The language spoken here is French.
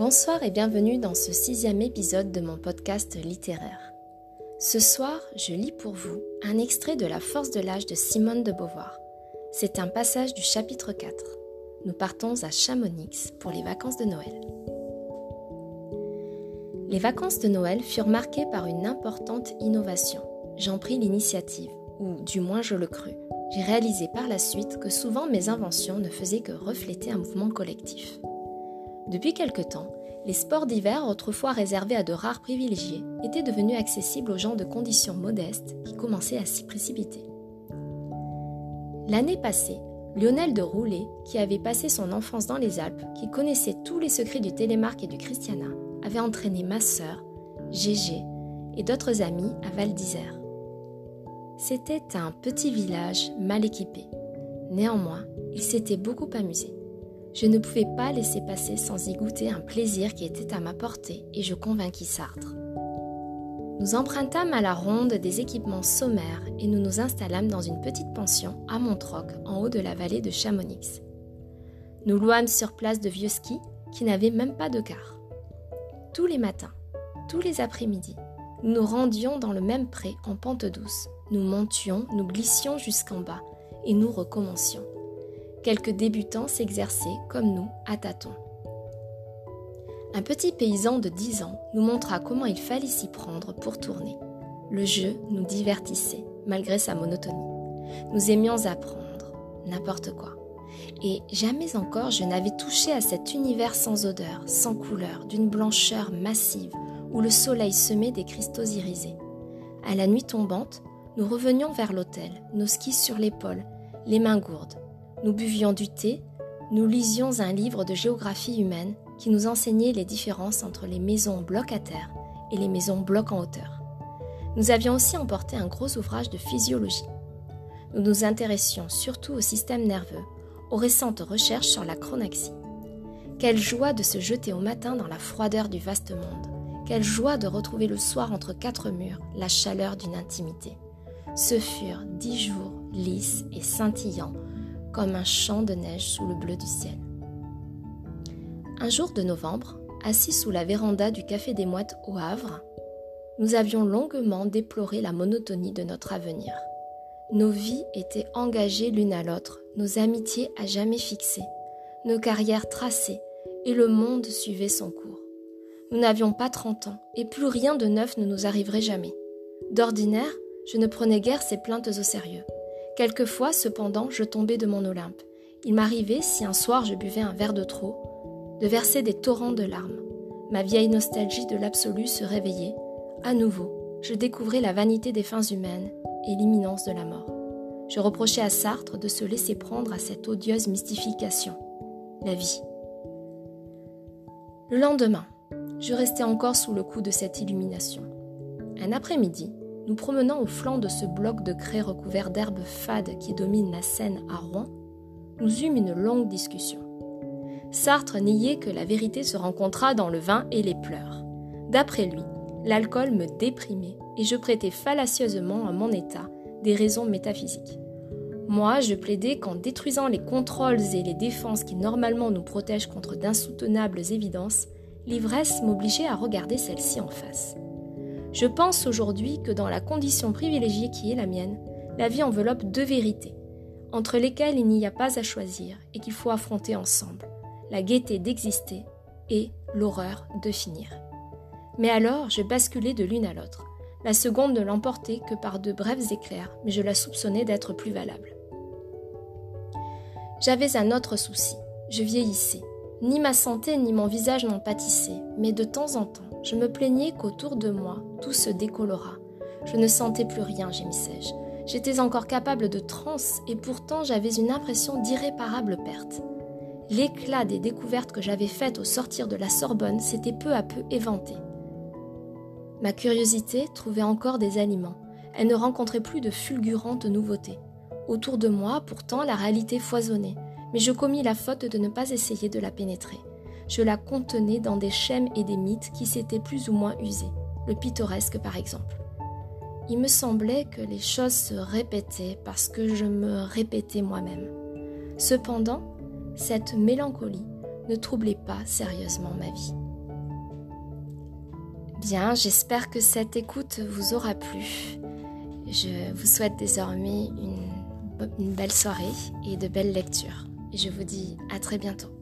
Bonsoir et bienvenue dans ce sixième épisode de mon podcast littéraire. Ce soir, je lis pour vous un extrait de La force de l'âge de Simone de Beauvoir. C'est un passage du chapitre 4. Nous partons à Chamonix pour les vacances de Noël. Les vacances de Noël furent marquées par une importante innovation. J'en pris l'initiative, ou du moins je le crus. J'ai réalisé par la suite que souvent mes inventions ne faisaient que refléter un mouvement collectif. Depuis quelque temps, les sports d'hiver, autrefois réservés à de rares privilégiés, étaient devenus accessibles aux gens de conditions modestes qui commençaient à s'y précipiter. L'année passée, Lionel de Roulet, qui avait passé son enfance dans les Alpes, qui connaissait tous les secrets du télémarque et du Christiana, avait entraîné ma sœur, Gégé et d'autres amis à Val d'Isère. C'était un petit village mal équipé. Néanmoins, il s'était beaucoup amusé. Je ne pouvais pas laisser passer sans y goûter un plaisir qui était à ma portée et je convainquis Sartre. Nous empruntâmes à la ronde des équipements sommaires et nous nous installâmes dans une petite pension à Montroc, en haut de la vallée de Chamonix. Nous louâmes sur place de vieux skis qui n'avaient même pas de car. Tous les matins, tous les après-midi, nous nous rendions dans le même pré en pente douce. Nous montions, nous glissions jusqu'en bas et nous recommencions. Quelques débutants s'exerçaient, comme nous, à tâtons. Un petit paysan de 10 ans nous montra comment il fallait s'y prendre pour tourner. Le jeu nous divertissait, malgré sa monotonie. Nous aimions apprendre, n'importe quoi. Et jamais encore je n'avais touché à cet univers sans odeur, sans couleur, d'une blancheur massive, où le soleil semait des cristaux irisés. À la nuit tombante, nous revenions vers l'hôtel, nos skis sur l'épaule, les mains gourdes. Nous buvions du thé, nous lisions un livre de géographie humaine qui nous enseignait les différences entre les maisons blocs à terre et les maisons blocs en hauteur. Nous avions aussi emporté un gros ouvrage de physiologie. Nous nous intéressions surtout au système nerveux, aux récentes recherches sur la chronaxie. Quelle joie de se jeter au matin dans la froideur du vaste monde. Quelle joie de retrouver le soir entre quatre murs la chaleur d'une intimité. Ce furent dix jours lisses et scintillants comme un champ de neige sous le bleu du ciel. Un jour de novembre, assis sous la véranda du Café des Moites au Havre, nous avions longuement déploré la monotonie de notre avenir. Nos vies étaient engagées l'une à l'autre, nos amitiés à jamais fixées, nos carrières tracées, et le monde suivait son cours. Nous n'avions pas trente ans, et plus rien de neuf ne nous arriverait jamais. D'ordinaire, je ne prenais guère ces plaintes au sérieux. Quelquefois, cependant, je tombais de mon Olympe. Il m'arrivait, si un soir je buvais un verre de trop, de verser des torrents de larmes. Ma vieille nostalgie de l'absolu se réveillait. À nouveau, je découvrais la vanité des fins humaines et l'imminence de la mort. Je reprochais à Sartre de se laisser prendre à cette odieuse mystification, la vie. Le lendemain, je restais encore sous le coup de cette illumination. Un après-midi, nous promenant au flanc de ce bloc de craie recouvert d'herbes fades qui domine la Seine à Rouen, nous eûmes une longue discussion. Sartre niait que la vérité se rencontrât dans le vin et les pleurs. D'après lui, l'alcool me déprimait et je prêtais fallacieusement à mon état des raisons métaphysiques. Moi, je plaidais qu'en détruisant les contrôles et les défenses qui normalement nous protègent contre d'insoutenables évidences, l'ivresse m'obligeait à regarder celle-ci en face. Je pense aujourd'hui que dans la condition privilégiée qui est la mienne, la vie enveloppe deux vérités, entre lesquelles il n'y a pas à choisir et qu'il faut affronter ensemble, la gaieté d'exister et l'horreur de finir. Mais alors, je basculais de l'une à l'autre. La seconde ne l'emportait que par de brefs éclairs, mais je la soupçonnais d'être plus valable. J'avais un autre souci, je vieillissais. Ni ma santé ni mon visage n'en pâtissaient, mais de temps en temps, je me plaignais qu'autour de moi, tout se décolora. Je ne sentais plus rien, gémissais-je. J'étais encore capable de transe et pourtant j'avais une impression d'irréparable perte. L'éclat des découvertes que j'avais faites au sortir de la Sorbonne s'était peu à peu éventé. Ma curiosité trouvait encore des aliments. Elle ne rencontrait plus de fulgurantes nouveautés. Autour de moi, pourtant, la réalité foisonnait mais je commis la faute de ne pas essayer de la pénétrer. Je la contenais dans des schèmes et des mythes qui s'étaient plus ou moins usés, le pittoresque par exemple. Il me semblait que les choses se répétaient parce que je me répétais moi-même. Cependant, cette mélancolie ne troublait pas sérieusement ma vie. Bien, j'espère que cette écoute vous aura plu. Je vous souhaite désormais une, belle soirée et de belles lectures. Je vous dis à très bientôt.